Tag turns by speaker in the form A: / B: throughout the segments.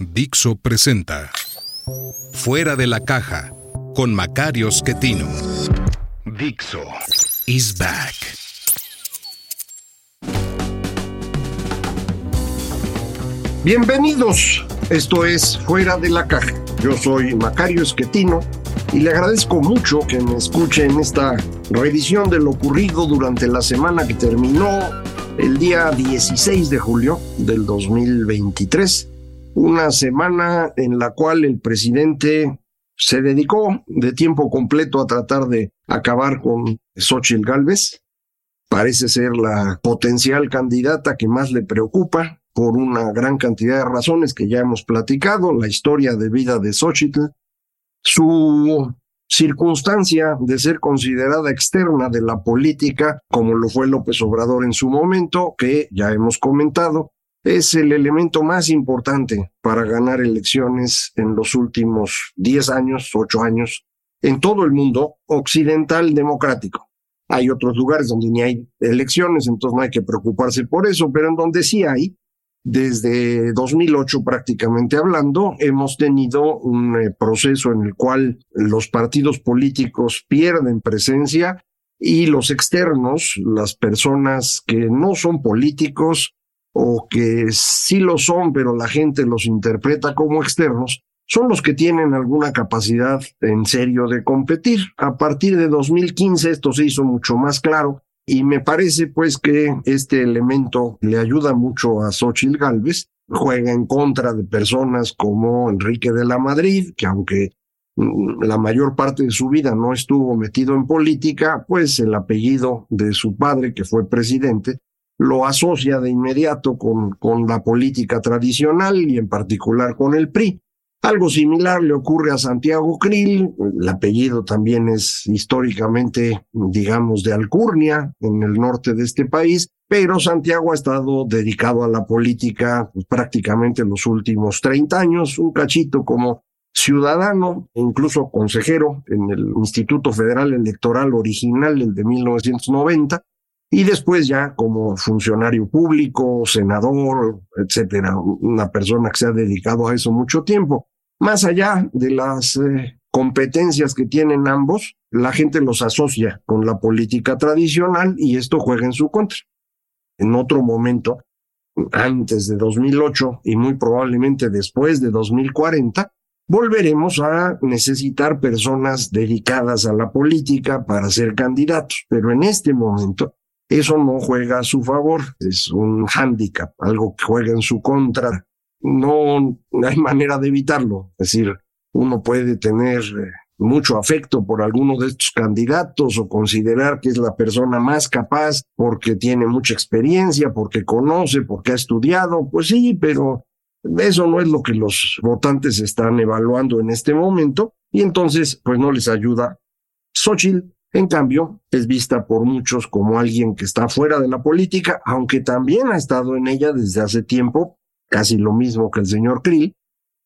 A: Dixo presenta Fuera de la caja con Macario Schettino. Dixo is back.
B: Bienvenidos, esto es Fuera de la Caja. Yo soy Macario Esquetino y le agradezco mucho que me escuche en esta revisión de lo ocurrido durante la semana que terminó el día 16 de julio del 2023. Una semana en la cual el presidente se dedicó de tiempo completo a tratar de acabar con Xochitl Galvez. Parece ser la potencial candidata que más le preocupa por una gran cantidad de razones que ya hemos platicado, la historia de vida de Xochitl, su circunstancia de ser considerada externa de la política, como lo fue López Obrador en su momento, que ya hemos comentado, es el elemento más importante para ganar elecciones en los últimos 10 años, 8 años, en todo el mundo occidental democrático. Hay otros lugares donde ni hay elecciones, entonces no hay que preocuparse por eso, pero en donde sí hay, desde 2008 prácticamente hablando, hemos tenido un eh, proceso en el cual los partidos políticos pierden presencia y los externos, las personas que no son políticos o que sí lo son, pero la gente los interpreta como externos, son los que tienen alguna capacidad en serio de competir. A partir de 2015 esto se hizo mucho más claro y me parece pues que este elemento le ayuda mucho a Xochitl Galvez, juega en contra de personas como Enrique de la Madrid, que aunque mm, la mayor parte de su vida no estuvo metido en política, pues el apellido de su padre, que fue presidente, lo asocia de inmediato con, con la política tradicional y en particular con el PRI. Algo similar le ocurre a Santiago Krill, el apellido también es históricamente, digamos, de Alcurnia, en el norte de este país, pero Santiago ha estado dedicado a la política prácticamente los últimos 30 años, un cachito como ciudadano, incluso consejero en el Instituto Federal Electoral original, el de 1990, y después ya como funcionario público, senador, etcétera, una persona que se ha dedicado a eso mucho tiempo. Más allá de las eh, competencias que tienen ambos, la gente los asocia con la política tradicional y esto juega en su contra. En otro momento, antes de 2008 y muy probablemente después de 2040, volveremos a necesitar personas dedicadas a la política para ser candidatos. Pero en este momento, eso no juega a su favor, es un hándicap, algo que juega en su contra no hay manera de evitarlo. Es decir, uno puede tener eh, mucho afecto por alguno de estos candidatos o considerar que es la persona más capaz porque tiene mucha experiencia, porque conoce, porque ha estudiado, pues sí, pero eso no es lo que los votantes están evaluando en este momento y entonces pues no les ayuda. Xochitl, en cambio, es vista por muchos como alguien que está fuera de la política, aunque también ha estado en ella desde hace tiempo, casi lo mismo que el señor Krill,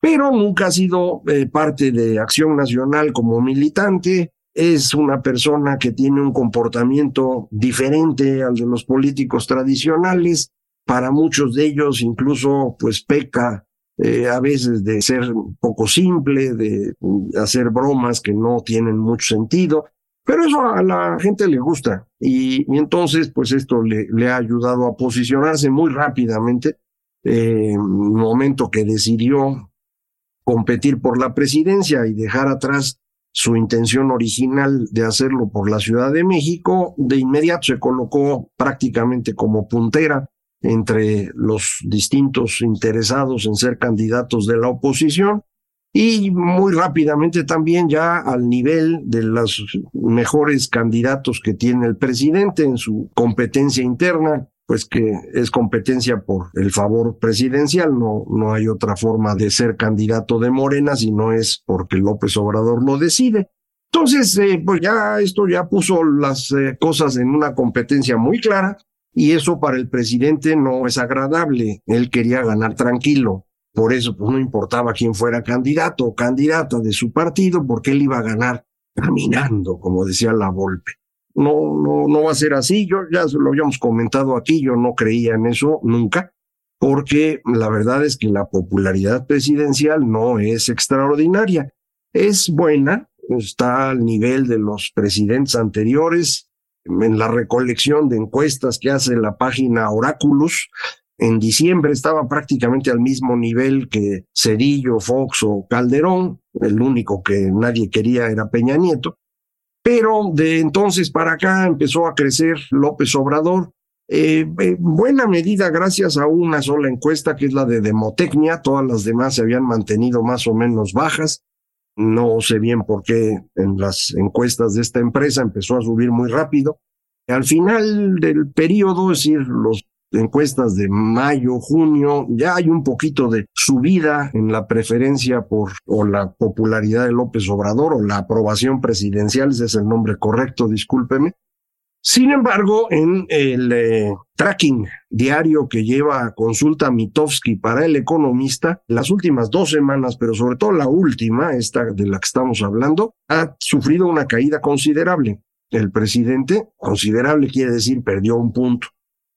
B: pero nunca ha sido eh, parte de Acción Nacional como militante. Es una persona que tiene un comportamiento diferente al de los políticos tradicionales. Para muchos de ellos incluso pues peca eh, a veces de ser poco simple, de hacer bromas que no tienen mucho sentido. Pero eso a la gente le gusta. Y, entonces pues esto le, ha ayudado a posicionarse muy rápidamente eh, momento que decidió competir por la presidencia y dejar atrás su intención original de hacerlo por la Ciudad de México, de inmediato se colocó prácticamente como puntera entre los distintos interesados en ser candidatos de la oposición y muy rápidamente también ya al nivel de los mejores candidatos que tiene el presidente en su competencia interna, pues que es competencia por el favor presidencial, no, no hay otra forma de ser candidato de Morena si no es porque López Obrador lo decide. Entonces, eh, pues ya esto ya puso las eh, cosas en una competencia muy clara y eso para el presidente no es agradable. Él quería ganar tranquilo. Por eso pues no importaba quién fuera candidato o candidata de su partido, porque él iba a ganar caminando, como decía la Volpe. No, no, no va a ser así. Yo ya lo habíamos comentado aquí, yo no creía en eso nunca, porque la verdad es que la popularidad presidencial no es extraordinaria. Es buena, está al nivel de los presidentes anteriores. En la recolección de encuestas que hace la página Oráculos, en diciembre estaba prácticamente al mismo nivel que Cedillo, Fox o Calderón. El único que nadie quería era Peña Nieto. Pero de entonces para acá empezó a crecer López Obrador. Eh, en buena medida gracias a una sola encuesta que es la de Demotecnia, todas las demás se habían mantenido más o menos bajas. No sé bien por qué en las encuestas de esta empresa empezó a subir muy rápido. Al final del periodo, es decir, los encuestas de mayo, junio, ya hay un poquito de subida en la preferencia por o la popularidad de López Obrador o la aprobación presidencial, ese es el nombre correcto, discúlpeme. Sin embargo, en el eh, tracking diario que lleva consulta Mitofsky para el economista, las últimas dos semanas, pero sobre todo la última, esta de la que estamos hablando, ha sufrido una caída considerable. El presidente, considerable quiere decir, perdió un punto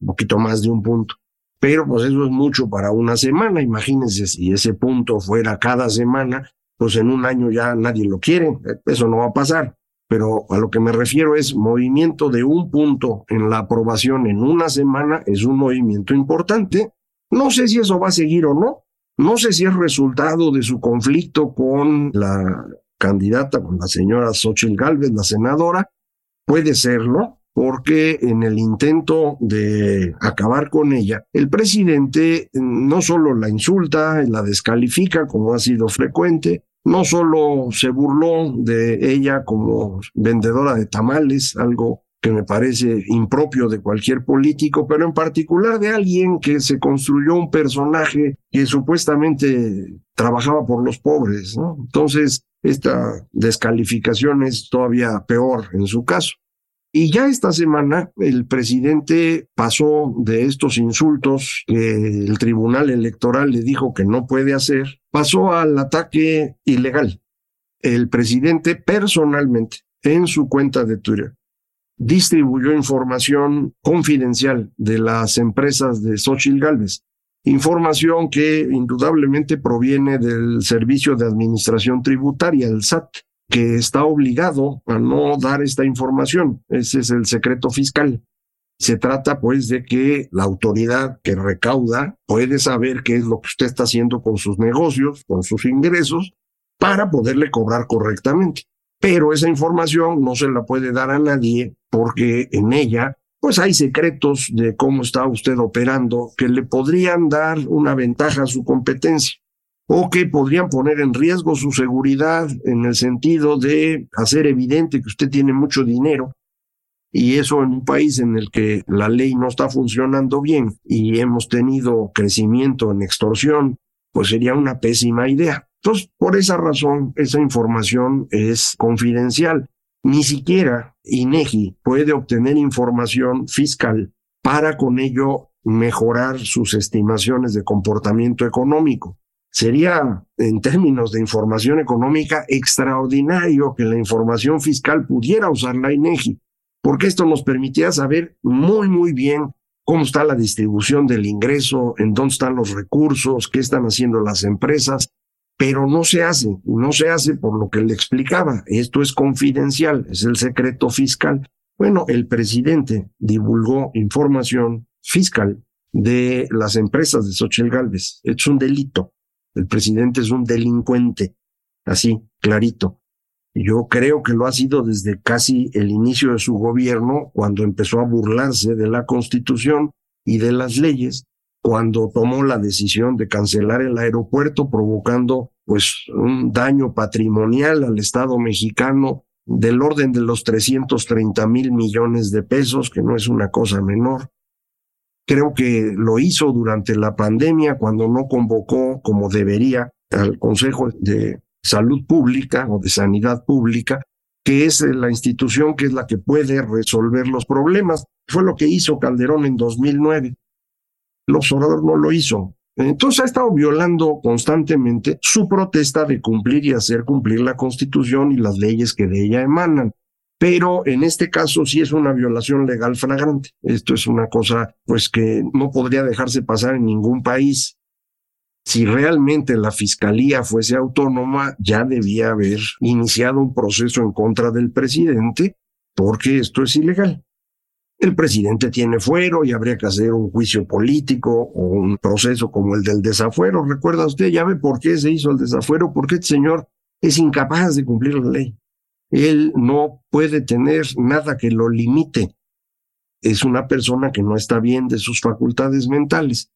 B: un poquito más de un punto. Pero pues eso es mucho para una semana. Imagínense si ese punto fuera cada semana, pues en un año ya nadie lo quiere. Eso no va a pasar. Pero a lo que me refiero es movimiento de un punto en la aprobación en una semana es un movimiento importante. No sé si eso va a seguir o no. No sé si es resultado de su conflicto con la candidata, con la señora Xochitl Galvez, la senadora. Puede serlo, porque en el intento de acabar con ella, el presidente no solo la insulta, la descalifica como ha sido frecuente, no solo se burló de ella como vendedora de tamales, algo que me parece impropio de cualquier político, pero en particular de alguien que se construyó un personaje que supuestamente trabajaba por los pobres, ¿no? Entonces, esta descalificación es todavía peor en su caso. Y ya esta semana el presidente pasó de estos insultos que el Tribunal Electoral le dijo que no puede hacer, pasó al ataque ilegal. El presidente personalmente, en su cuenta de Twitter, distribuyó información confidencial de las empresas de Xochitl Galvez. Información que indudablemente proviene del Servicio de Administración Tributaria, el SAT que está obligado a no dar esta información. Ese es el secreto fiscal. Se trata pues de que la autoridad que recauda puede saber qué es lo que usted está haciendo con sus negocios, con sus ingresos, para poderle cobrar correctamente. Pero esa información no se la puede dar a nadie porque en ella pues hay secretos de cómo está usted operando que le podrían dar una ventaja a su competencia o que podrían poner en riesgo su seguridad en el sentido de hacer evidente que usted tiene mucho dinero y eso en un país en el que la ley no está funcionando bien y hemos tenido crecimiento en extorsión, pues sería una pésima idea. Entonces, por esa razón, esa información es confidencial. Ni siquiera INEGI puede obtener información fiscal para con ello mejorar sus estimaciones de comportamiento económico. Sería, en términos de información económica, extraordinario que la información fiscal pudiera usar la INEGI, porque esto nos permitía saber muy, muy bien cómo está la distribución del ingreso, en dónde están los recursos, qué están haciendo las empresas, pero no se hace, no se hace por lo que le explicaba. Esto es confidencial, es el secreto fiscal. Bueno, el presidente divulgó información fiscal de las empresas de Xochitl Galvez. Es un delito. El presidente es un delincuente, así, clarito. Yo creo que lo ha sido desde casi el inicio de su gobierno, cuando empezó a burlarse de la Constitución y de las leyes, cuando tomó la decisión de cancelar el aeropuerto, provocando pues un daño patrimonial al Estado mexicano del orden de los 330 mil millones de pesos, que no es una cosa menor. Creo que lo hizo durante la pandemia cuando no convocó como debería al Consejo de Salud Pública o de Sanidad Pública, que es la institución que es la que puede resolver los problemas. Fue lo que hizo Calderón en 2009. El observador no lo hizo. Entonces ha estado violando constantemente su protesta de cumplir y hacer cumplir la Constitución y las leyes que de ella emanan. Pero en este caso sí es una violación legal flagrante. Esto es una cosa pues que no podría dejarse pasar en ningún país. Si realmente la fiscalía fuese autónoma, ya debía haber iniciado un proceso en contra del presidente, porque esto es ilegal. El presidente tiene fuero y habría que hacer un juicio político o un proceso como el del desafuero. ¿Recuerda usted? Ya ve por qué se hizo el desafuero, porque este señor es incapaz de cumplir la ley. Él no puede tener nada que lo limite. Es una persona que no está bien de sus facultades mentales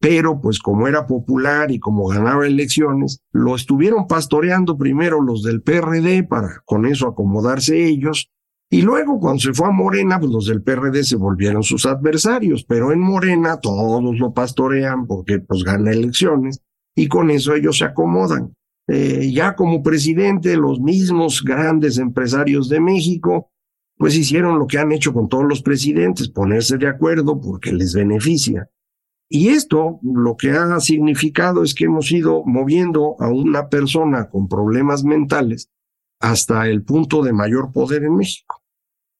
B: pero pues como era popular y como ganaba elecciones, lo estuvieron pastoreando primero los del PRD para con eso acomodarse ellos, y luego cuando se fue a Morena, pues los del PRD se volvieron sus adversarios, pero en Morena todos lo pastorean porque pues gana elecciones y con eso ellos se acomodan. Eh, ya como presidente, los mismos grandes empresarios de México, pues hicieron lo que han hecho con todos los presidentes, ponerse de acuerdo porque les beneficia. Y esto lo que ha significado es que hemos ido moviendo a una persona con problemas mentales hasta el punto de mayor poder en México.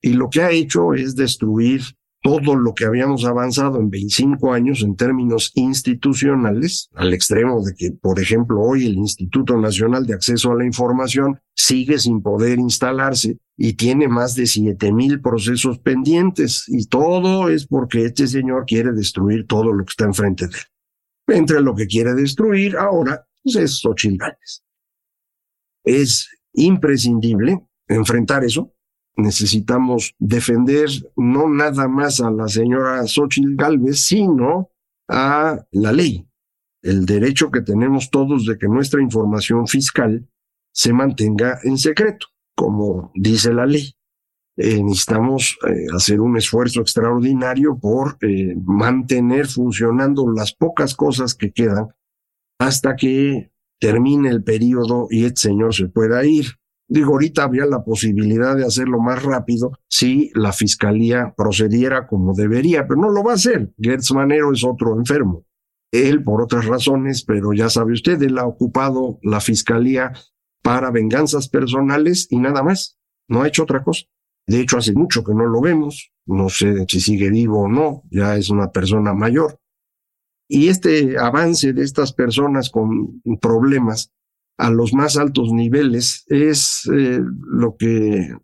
B: Y lo que ha hecho es destruir todo lo que habíamos avanzado en 25 años en términos institucionales, al extremo de que, por ejemplo, hoy el Instituto Nacional de Acceso a la Información sigue sin poder instalarse y tiene más de siete mil procesos pendientes y todo es porque este señor quiere destruir todo lo que está enfrente de él. Entre lo que quiere destruir ahora pues es Xochitl Es imprescindible enfrentar eso necesitamos defender no nada más a la señora Xochitl Galvez, sino a la ley, el derecho que tenemos todos de que nuestra información fiscal se mantenga en secreto, como dice la ley. Eh, necesitamos eh, hacer un esfuerzo extraordinario por eh, mantener funcionando las pocas cosas que quedan hasta que termine el periodo y el señor se pueda ir. Digo, ahorita habría la posibilidad de hacerlo más rápido si la fiscalía procediera como debería, pero no lo va a hacer. Gertz Manero es otro enfermo. Él, por otras razones, pero ya sabe usted, él ha ocupado la fiscalía para venganzas personales y nada más. No ha hecho otra cosa. De hecho, hace mucho que no lo vemos. No sé si sigue vivo o no. Ya es una persona mayor. Y este avance de estas personas con problemas a los más altos niveles es eh, lo que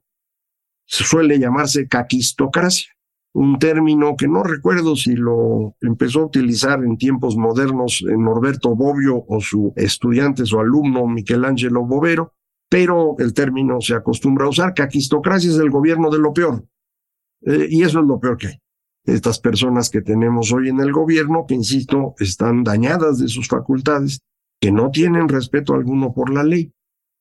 B: suele llamarse caquistocracia, un término que no recuerdo si lo empezó a utilizar en tiempos modernos Norberto Bobbio o su estudiante, su alumno Michelangelo Bovero, pero el término se acostumbra a usar. Caquistocracia es el gobierno de lo peor. Eh, y eso es lo peor que hay. Estas personas que tenemos hoy en el gobierno, que insisto, están dañadas de sus facultades, que no tienen respeto alguno por la ley.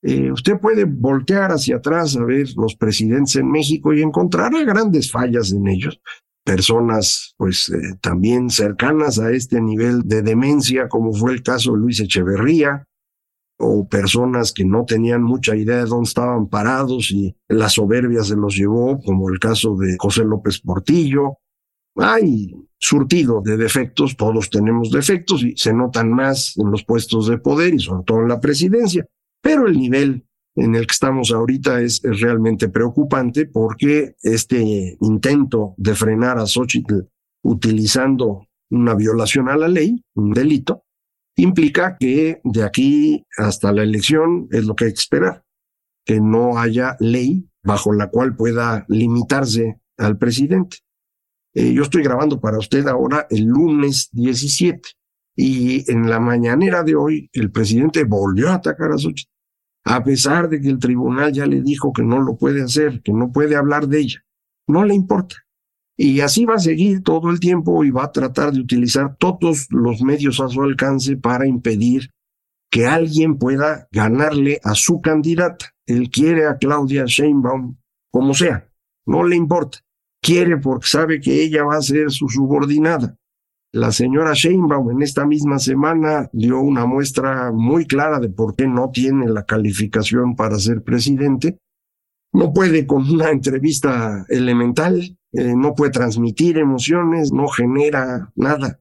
B: Eh, usted puede voltear hacia atrás a ver los presidentes en México y encontrar grandes fallas en ellos. Personas, pues, eh, también cercanas a este nivel de demencia, como fue el caso de Luis Echeverría, o personas que no tenían mucha idea de dónde estaban parados y la soberbia se los llevó, como el caso de José López Portillo. Hay surtido de defectos, todos tenemos defectos y se notan más en los puestos de poder y sobre todo en la presidencia, pero el nivel en el que estamos ahorita es, realmente preocupante porque este intento de frenar a Xochitl utilizando una violación a la ley, un delito, implica que de aquí hasta la elección es lo que hay que esperar, que no haya ley bajo la cual pueda limitarse al presidente. Eh, yo estoy grabando para usted ahora el lunes 17 y en la mañanera de hoy el presidente volvió a atacar a Xochitl, a pesar de que el tribunal ya le dijo que no lo puede hacer, que no puede hablar de ella. No le importa. Y así va a seguir todo el tiempo y va a tratar de utilizar todos los medios a su alcance para impedir que alguien pueda ganarle a su candidata. Él quiere a Claudia Sheinbaum como sea, no le importa quiere porque sabe que ella va a ser su subordinada. La señora Sheinbaum en esta misma semana dio una muestra muy clara de por qué no tiene la calificación para ser presidente. No puede con una entrevista elemental, eh, no puede transmitir emociones, no genera nada.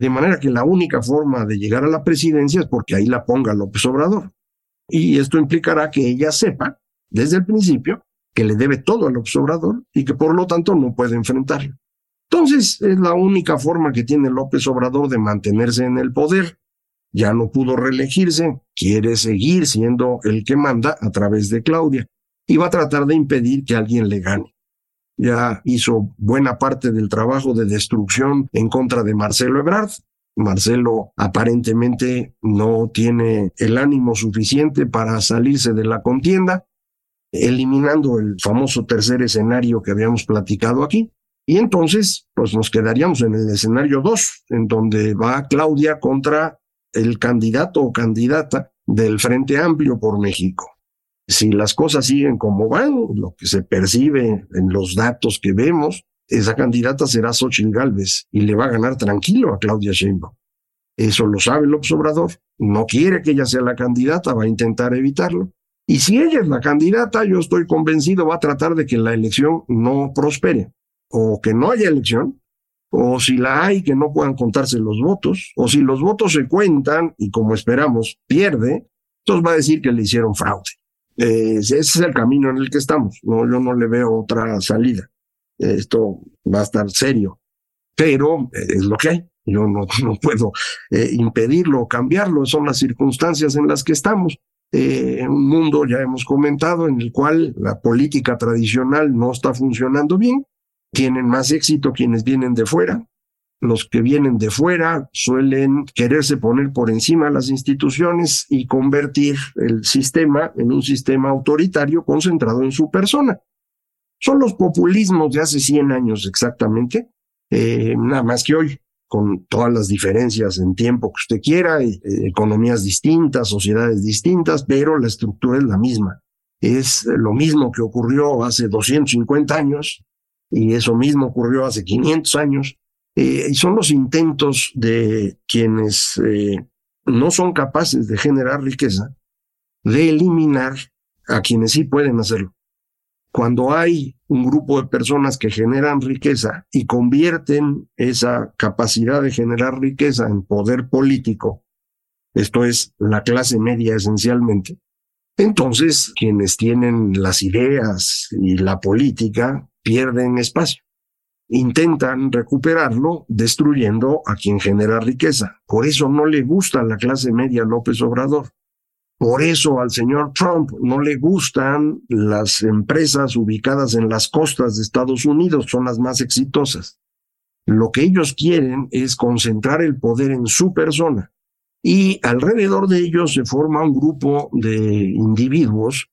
B: De manera que la única forma de llegar a la presidencia es porque ahí la ponga López Obrador. Y esto implicará que ella sepa desde el principio que le debe todo al Obrador y que por lo tanto no puede enfrentarlo. Entonces, es la única forma que tiene López Obrador de mantenerse en el poder. Ya no pudo reelegirse, quiere seguir siendo el que manda a través de Claudia y va a tratar de impedir que alguien le gane. Ya hizo buena parte del trabajo de destrucción en contra de Marcelo Ebrard. Marcelo aparentemente no tiene el ánimo suficiente para salirse de la contienda, eliminando el famoso tercer escenario que habíamos platicado aquí. Y entonces, pues nos quedaríamos en el escenario 2, en donde va Claudia contra el candidato o candidata del Frente Amplio por México. Si las cosas siguen como van, lo que se percibe en los datos que vemos, esa candidata será Xochitl Gálvez y le va a ganar tranquilo a Claudia Sheinbaum. Eso lo sabe el observador. No quiere que ella sea la candidata, va a intentar evitarlo. Y si ella es la candidata, yo estoy convencido, va a tratar de que la elección no prospere o que no haya elección, o si la hay, que no puedan contarse los votos, o si los votos se cuentan y como esperamos pierde, entonces va a decir que le hicieron fraude. Eh, ese es el camino en el que estamos. No, yo no le veo otra salida. Esto va a estar serio, pero eh, es lo que hay. Yo no, no puedo eh, impedirlo o cambiarlo. Son las circunstancias en las que estamos. En un mundo, ya hemos comentado, en el cual la política tradicional no está funcionando bien tienen más éxito quienes vienen de fuera. Los que vienen de fuera suelen quererse poner por encima de las instituciones y convertir el sistema en un sistema autoritario concentrado en su persona. Son los populismos de hace 100 años exactamente, eh, nada más que hoy, con todas las diferencias en tiempo que usted quiera, eh, economías distintas, sociedades distintas, pero la estructura es la misma. Es lo mismo que ocurrió hace 250 años y eso mismo ocurrió hace 500 años, eh, y son los intentos de quienes eh, no son capaces de generar riqueza, de eliminar a quienes sí pueden hacerlo. Cuando hay un grupo de personas que generan riqueza y convierten esa capacidad de generar riqueza en poder político, esto es la clase media esencialmente, entonces quienes tienen las ideas y la política pierden espacio. Intentan recuperarlo destruyendo a quien genera riqueza. Por eso no le gusta a la clase media López Obrador. Por eso al señor Trump no le gustan las empresas ubicadas en las costas de Estados Unidos, son las más exitosas. Lo que ellos quieren es concentrar el poder en su persona y alrededor de ellos se forma un grupo de individuos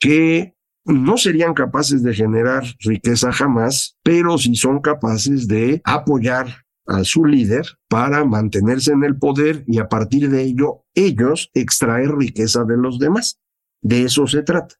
B: que no serían capaces de generar riqueza jamás, pero sí son capaces de apoyar a su líder para mantenerse en el poder y a partir de ello ellos extraer riqueza de los demás. De eso se trata.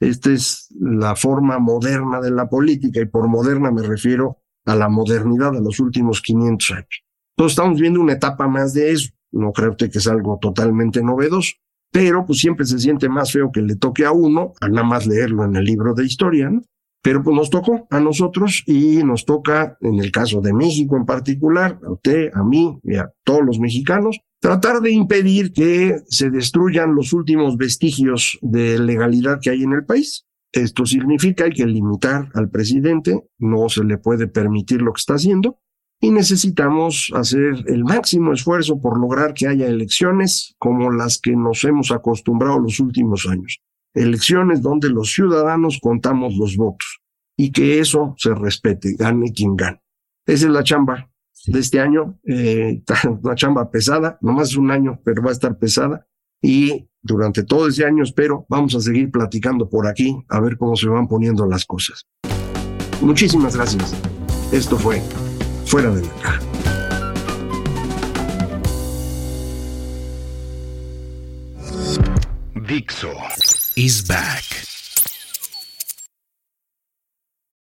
B: Esta es la forma moderna de la política y por moderna me refiero a la modernidad de los últimos 500 años. Entonces estamos viendo una etapa más de eso. No creo que es algo totalmente novedoso pero pues siempre se siente más feo que le toque a uno, a nada más leerlo en el libro de historia, ¿no? Pero pues nos tocó a nosotros y nos toca, en el caso de México en particular, a usted, a mí y a todos los mexicanos, tratar de impedir que se destruyan los últimos vestigios de legalidad que hay en el país. Esto significa que limitar al presidente, no se le puede permitir lo que está haciendo, y necesitamos hacer el máximo esfuerzo por lograr que haya elecciones como las que nos hemos acostumbrado los últimos años. Elecciones donde los ciudadanos contamos los votos y que eso se respete, gane quien gane. Esa es la chamba de este año, eh, una chamba pesada, nomás es un año, pero va a estar pesada. Y durante todo ese año, espero, vamos a seguir platicando por aquí a ver cómo se van poniendo las cosas. Muchísimas gracias. Esto fue fuera de la caja.
A: Dixo is back.